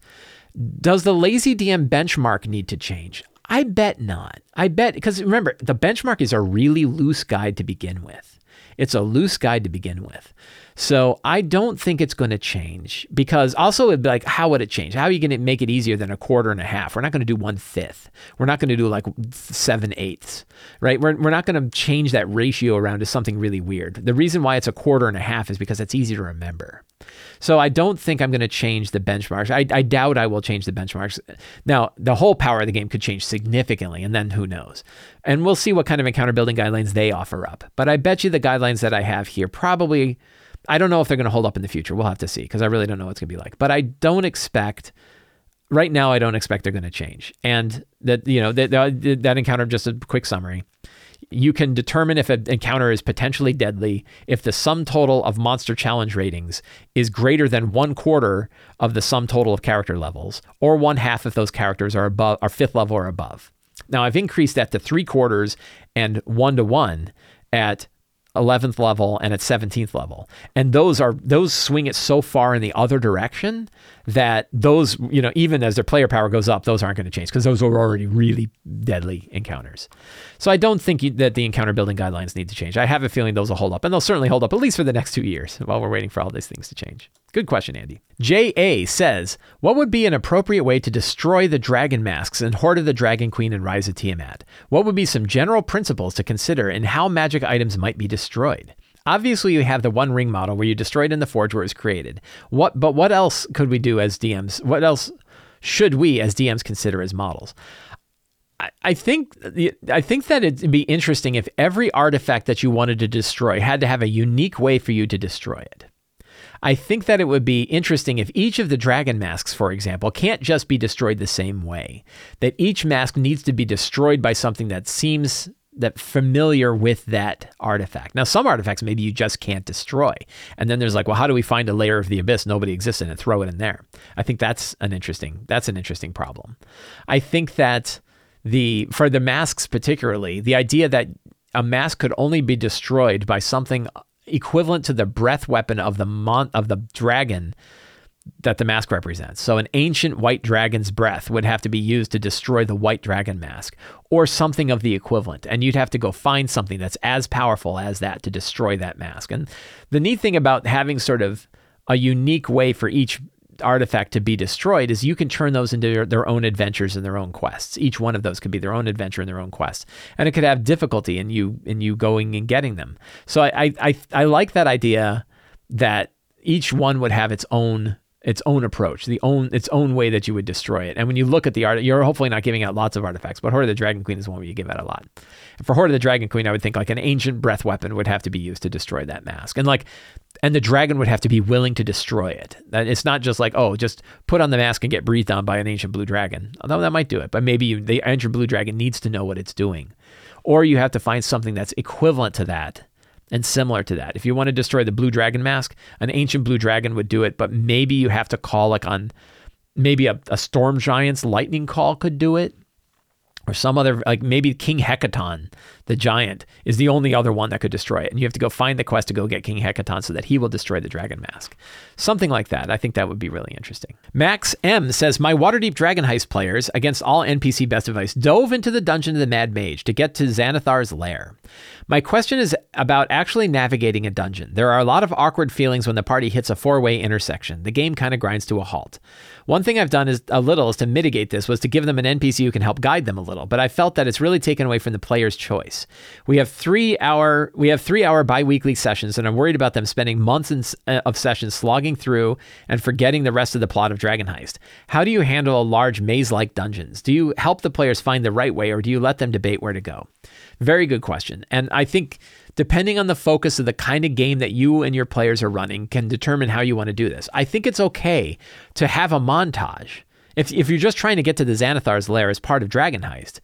Does the lazy DM benchmark need to change? I bet not. I bet because remember, the benchmark is a really loose guide to begin with. It's a loose guide to begin with. So I don't think it's going to change because also it'd be like, how would it change? How are you going to make it easier than a quarter and a half? We're not going to do one fifth. We're not going to do like seven eighths, right? We're, we're not going to change that ratio around to something really weird. The reason why it's a quarter and a half is because it's easy to remember. So I don't think I'm going to change the benchmarks. I, I doubt I will change the benchmarks. Now, the whole power of the game could change significantly, and then who knows? And we'll see what kind of encounter building guidelines they offer up. But I bet you the guidelines that I have here probably I don't know if they're going to hold up in the future. We'll have to see because I really don't know what it's going to be like. But I don't expect right now. I don't expect they're going to change. And that you know that that encounter. Just a quick summary. You can determine if an encounter is potentially deadly if the sum total of monster challenge ratings is greater than one quarter of the sum total of character levels, or one half if those characters are above are fifth level or above. Now I've increased that to three quarters and one to one at 11th level and at 17th level. And those are those swing it so far in the other direction that those, you know, even as their player power goes up, those aren't going to change because those are already really deadly encounters. So I don't think that the encounter building guidelines need to change. I have a feeling those will hold up, and they'll certainly hold up at least for the next two years while we're waiting for all these things to change. Good question, Andy. J.A. says, What would be an appropriate way to destroy the dragon masks and Hoard of the Dragon Queen and Rise of Tiamat? What would be some general principles to consider in how magic items might be destroyed? Obviously, you have the one ring model where you destroy it in the forge where it was created. What, but what else could we do as DMs? What else should we as DMs consider as models? I think I think that it'd be interesting if every artifact that you wanted to destroy had to have a unique way for you to destroy it. I think that it would be interesting if each of the dragon masks, for example, can't just be destroyed the same way. That each mask needs to be destroyed by something that seems that familiar with that artifact. Now, some artifacts maybe you just can't destroy. And then there's like, well, how do we find a layer of the abyss nobody exists in and throw it in there? I think that's an interesting that's an interesting problem. I think that the for the masks particularly, the idea that a mask could only be destroyed by something equivalent to the breath weapon of the mon- of the dragon that the mask represents. So an ancient white dragon's breath would have to be used to destroy the white dragon mask or something of the equivalent. And you'd have to go find something that's as powerful as that to destroy that mask. And the neat thing about having sort of a unique way for each artifact to be destroyed is you can turn those into their, their, own adventures and their own quests. Each one of those could be their own adventure and their own quest, and it could have difficulty in you in you going and getting them. So I I I, like that idea that each one would have its own its own approach, the own its own way that you would destroy it. And when you look at the art, you're hopefully not giving out lots of artifacts, but Hoard of the Dragon Queen is one where you give out a lot. And for Hoard of the Dragon Queen, I would think like an ancient breath weapon would have to be used to destroy that mask, and like, and the dragon would have to be willing to destroy it. It's not just like oh, just put on the mask and get breathed on by an ancient blue dragon. Although that might do it, but maybe you, the ancient blue dragon needs to know what it's doing, or you have to find something that's equivalent to that and similar to that. If you want to destroy the blue dragon mask, an ancient blue dragon would do it, but maybe you have to call like on maybe a, a storm giant's lightning call could do it or some other like maybe King Hecaton, the giant, is the only other one that could destroy it. And you have to go find the quest to go get King Hecaton so that he will destroy the dragon mask. Something like that. I think that would be really interesting. Max M says My Waterdeep Dragon Heist players, against all NPC best advice, dove into the dungeon of the Mad Mage to get to Xanathar's lair. My question is about actually navigating a dungeon. There are a lot of awkward feelings when the party hits a four-way intersection. The game kind of grinds to a halt. One thing I've done is a little is to mitigate this was to give them an NPC who can help guide them a little, but I felt that it's really taken away from the player's choice. We have three hour we have three hour biweekly sessions, and I'm worried about them spending months in, uh, of sessions slogging through and forgetting the rest of the plot of Dragon Heist. How do you handle a large maze-like dungeons? Do you help the players find the right way, or do you let them debate where to go? Very good question, and I think depending on the focus of the kind of game that you and your players are running, can determine how you want to do this. I think it's okay to have a montage. If, if you're just trying to get to the Xanathar's lair as part of Dragon Heist,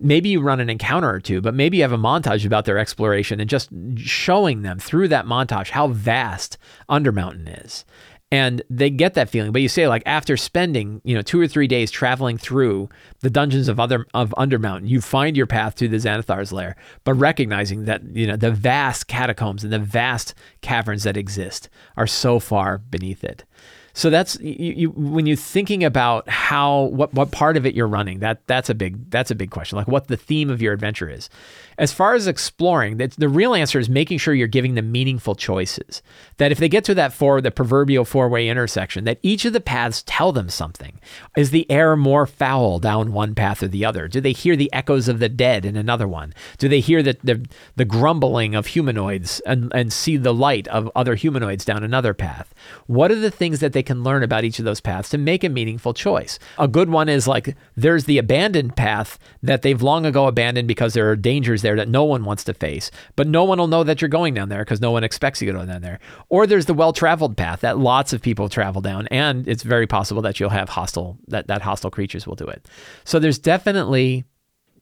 maybe you run an encounter or two, but maybe you have a montage about their exploration and just showing them through that montage how vast Undermountain is and they get that feeling. But you say like after spending you know two or three days traveling through the dungeons of other of Undermountain, you find your path to the Xanathar's lair, but recognizing that you know the vast catacombs and the vast caverns that exist are so far beneath it. So that's you, you, when you're thinking about how what what part of it you're running. That that's a big that's a big question. Like what the theme of your adventure is. As far as exploring, the, the real answer is making sure you're giving them meaningful choices. That if they get to that four, the proverbial four-way intersection, that each of the paths tell them something. Is the air more foul down one path or the other? Do they hear the echoes of the dead in another one? Do they hear the the, the grumbling of humanoids and, and see the light of other humanoids down another path? What are the things that they can learn about each of those paths to make a meaningful choice? A good one is like there's the abandoned path that they've long ago abandoned because there are dangers there that no one wants to face, but no one will know that you're going down there because no one expects you to go down there. Or there's the well-traveled path that lots of people travel down, and it's very possible that you'll have hostile that that hostile creatures will do it. So there's definitely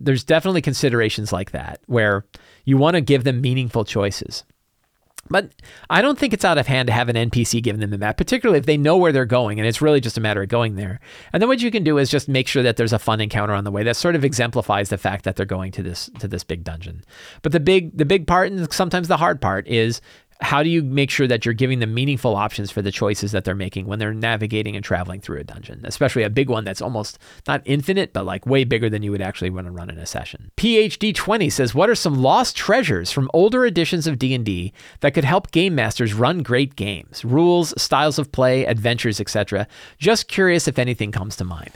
there's definitely considerations like that where you want to give them meaningful choices. But I don't think it's out of hand to have an NPC giving them the map, particularly if they know where they're going and it's really just a matter of going there. And then what you can do is just make sure that there's a fun encounter on the way that sort of exemplifies the fact that they're going to this to this big dungeon. But the big the big part and sometimes the hard part is how do you make sure that you're giving them meaningful options for the choices that they're making when they're navigating and traveling through a dungeon, especially a big one that's almost not infinite, but like way bigger than you would actually want to run in a session. PhD 20 says, "What are some lost treasures from older editions of D&D that could help game masters run great games? Rules, styles of play, adventures, etc. Just curious if anything comes to mind."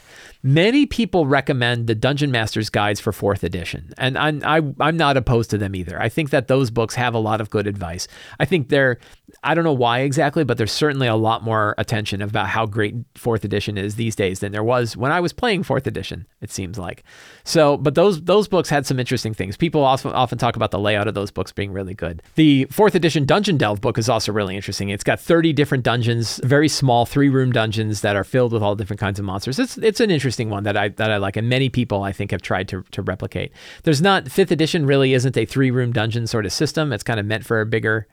Many people recommend the Dungeon Master's Guides for fourth edition, and I'm, I, i am not opposed to them either. I think that those books have a lot of good advice. I think they're, I don't know why exactly, but there's certainly a lot more attention about how great fourth edition is these days than there was when I was playing fourth edition. It seems like. So, but those those books had some interesting things. People often often talk about the layout of those books being really good. The fourth edition Dungeon Delve book is also really interesting. It's got 30 different dungeons, very small three room dungeons that are filled with all different kinds of monsters. It's it's an interesting one that I that I like, and many people I think have tried to to replicate. There's not fifth edition really isn't a three room dungeon sort of system. It's kind of meant for a bigger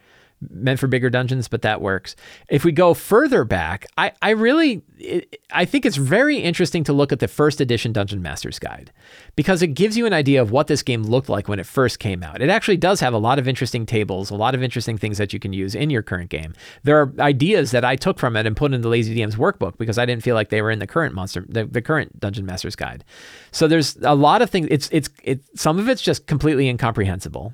meant for bigger dungeons, but that works. If we go further back, I, I really, it, I think it's very interesting to look at the first edition Dungeon Master's Guide because it gives you an idea of what this game looked like when it first came out. It actually does have a lot of interesting tables, a lot of interesting things that you can use in your current game. There are ideas that I took from it and put in the Lazy DM's workbook because I didn't feel like they were in the current monster, the, the current Dungeon Master's Guide. So there's a lot of things. It's, it's, it, some of it's just completely incomprehensible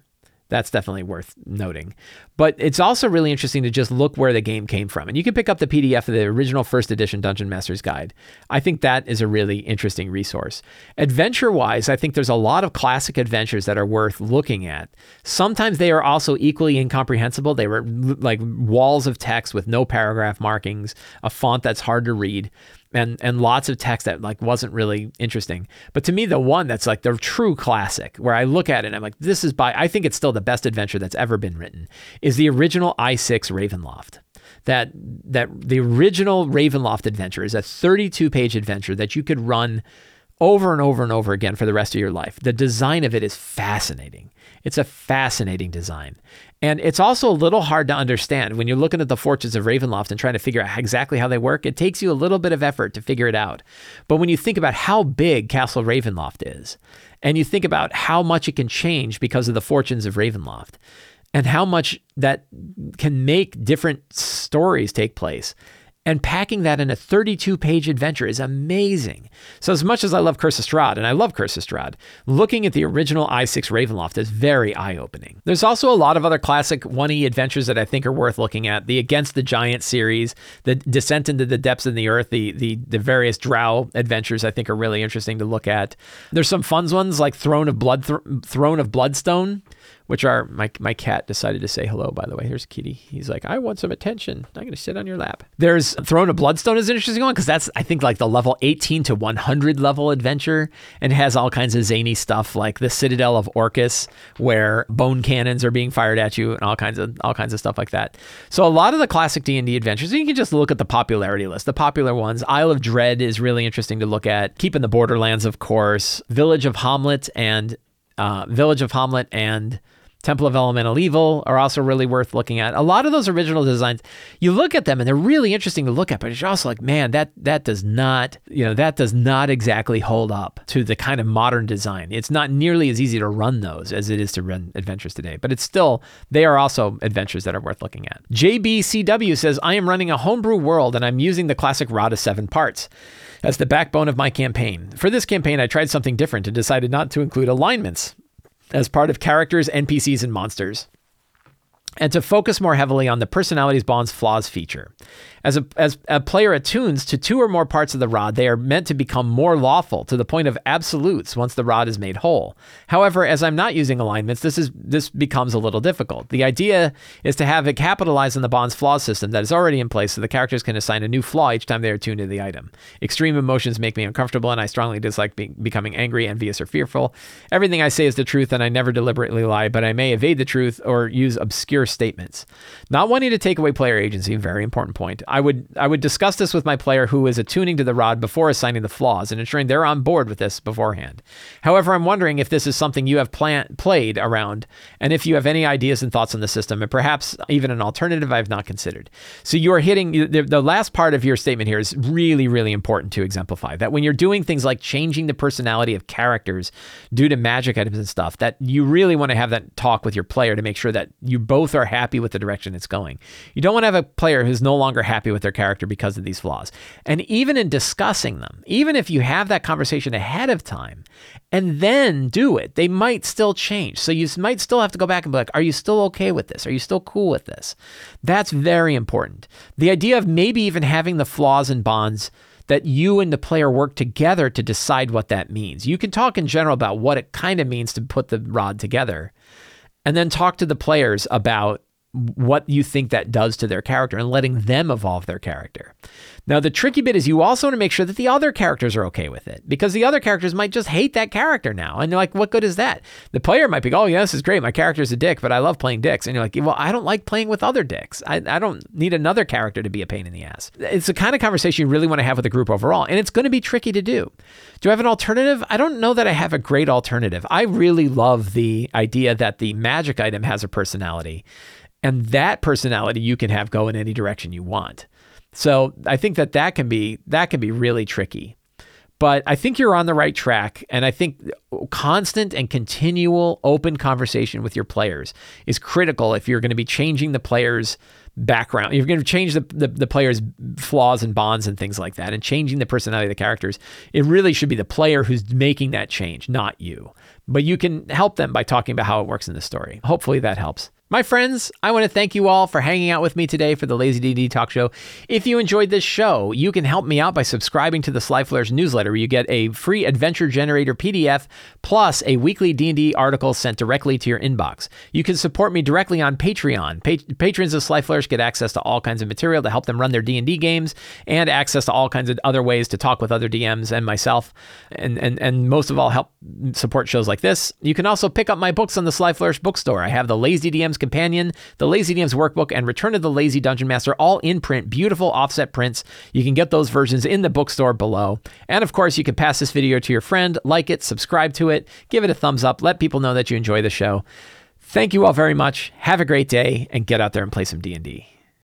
that's definitely worth noting. But it's also really interesting to just look where the game came from. And you can pick up the PDF of the original first edition Dungeon Master's Guide. I think that is a really interesting resource. Adventure wise, I think there's a lot of classic adventures that are worth looking at. Sometimes they are also equally incomprehensible. They were like walls of text with no paragraph markings, a font that's hard to read and and lots of text that like wasn't really interesting. But to me, the one that's like the true classic, where I look at it and I'm like, this is by I think it's still the best adventure that's ever been written, is the original i6 Ravenloft. That that the original Ravenloft adventure is a 32 page adventure that you could run over and over and over again for the rest of your life. The design of it is fascinating. It's a fascinating design. And it's also a little hard to understand when you're looking at the fortunes of Ravenloft and trying to figure out exactly how they work. It takes you a little bit of effort to figure it out. But when you think about how big Castle Ravenloft is, and you think about how much it can change because of the fortunes of Ravenloft, and how much that can make different stories take place, and packing that in a 32 page adventure is amazing. So, as much as I love Curse of Strahd, and I love Curse of Strahd, looking at the original i6 Ravenloft is very eye opening. There's also a lot of other classic 1E adventures that I think are worth looking at. The Against the Giant series, the Descent into the Depths of the Earth, the, the, the various Drow adventures I think are really interesting to look at. There's some fun ones like Throne of Blood, Th- Throne of Bloodstone, which are my my cat decided to say hello. By the way, here's Kitty. He's like, I want some attention. I'm gonna sit on your lap. There's Throne of Bloodstone is an interesting one because that's I think like the level 18 to 100 level adventure and has all kinds of zany stuff like the Citadel of Orcus where bone cannons are being fired at you and all kinds of all kinds of stuff like that. So a lot of the classic D&D adventures, you can just look at the popularity list. The popular ones, Isle of Dread is really interesting to look at. Keep in the Borderlands, of course. Village of Hommlet and uh, Village of Hommlet and Temple of Elemental Evil are also really worth looking at. A lot of those original designs, you look at them and they're really interesting to look at, but you're also like, man, that that does not, you know, that does not exactly hold up to the kind of modern design. It's not nearly as easy to run those as it is to run adventures today, but it's still they are also adventures that are worth looking at. JBCW says, I am running a homebrew world and I'm using the classic Rod of Seven Parts as the backbone of my campaign. For this campaign, I tried something different and decided not to include alignments as part of characters, NPCs, and monsters, and to focus more heavily on the personalities, bonds, flaws feature. As a, as a player attunes to two or more parts of the rod, they are meant to become more lawful to the point of absolutes once the rod is made whole. However, as I'm not using alignments, this is this becomes a little difficult. The idea is to have it capitalize on the bond's flaw system that is already in place so the characters can assign a new flaw each time they are attuned to the item. Extreme emotions make me uncomfortable and I strongly dislike be- becoming angry, envious, or fearful. Everything I say is the truth and I never deliberately lie, but I may evade the truth or use obscure statements. Not wanting to take away player agency, very important point. I would I would discuss this with my player who is attuning to the rod before assigning the flaws and ensuring they're on board with this beforehand. However, I'm wondering if this is something you have plan- played around and if you have any ideas and thoughts on the system and perhaps even an alternative I've not considered. So you are hitting the, the last part of your statement here is really really important to exemplify that when you're doing things like changing the personality of characters due to magic items and stuff that you really want to have that talk with your player to make sure that you both are happy with the direction it's going. You don't want to have a player who's no longer happy with their character because of these flaws. And even in discussing them, even if you have that conversation ahead of time and then do it, they might still change. So you might still have to go back and be like, are you still okay with this? Are you still cool with this? That's very important. The idea of maybe even having the flaws and bonds that you and the player work together to decide what that means. You can talk in general about what it kind of means to put the rod together, and then talk to the players about what you think that does to their character and letting them evolve their character. Now, the tricky bit is you also want to make sure that the other characters are okay with it because the other characters might just hate that character now. And you're like, what good is that? The player might be, oh, yeah, this is great. My character's a dick, but I love playing dicks. And you're like, well, I don't like playing with other dicks. I, I don't need another character to be a pain in the ass. It's the kind of conversation you really want to have with a group overall. And it's going to be tricky to do. Do I have an alternative? I don't know that I have a great alternative. I really love the idea that the magic item has a personality. And that personality you can have go in any direction you want. So I think that that can be that can be really tricky. But I think you're on the right track, and I think constant and continual open conversation with your players is critical if you're going to be changing the players' background. You're going to change the, the, the players' flaws and bonds and things like that, and changing the personality of the characters. It really should be the player who's making that change, not you. But you can help them by talking about how it works in the story. Hopefully that helps. My friends, I want to thank you all for hanging out with me today for the Lazy D&D Talk Show. If you enjoyed this show, you can help me out by subscribing to the Sly Flourish newsletter where you get a free adventure generator PDF plus a weekly D&D article sent directly to your inbox. You can support me directly on Patreon. Pa- patrons of Sly Flourish get access to all kinds of material to help them run their D&D games and access to all kinds of other ways to talk with other DMs and myself and and and most of all help support shows like this. You can also pick up my books on the Sly Flourish bookstore. I have the Lazy DMs Companion, the Lazy DM's Workbook, and Return of the Lazy Dungeon Master, all in print, beautiful offset prints. You can get those versions in the bookstore below. And of course, you can pass this video to your friend, like it, subscribe to it, give it a thumbs up, let people know that you enjoy the show. Thank you all very much. Have a great day and get out there and play some D&D.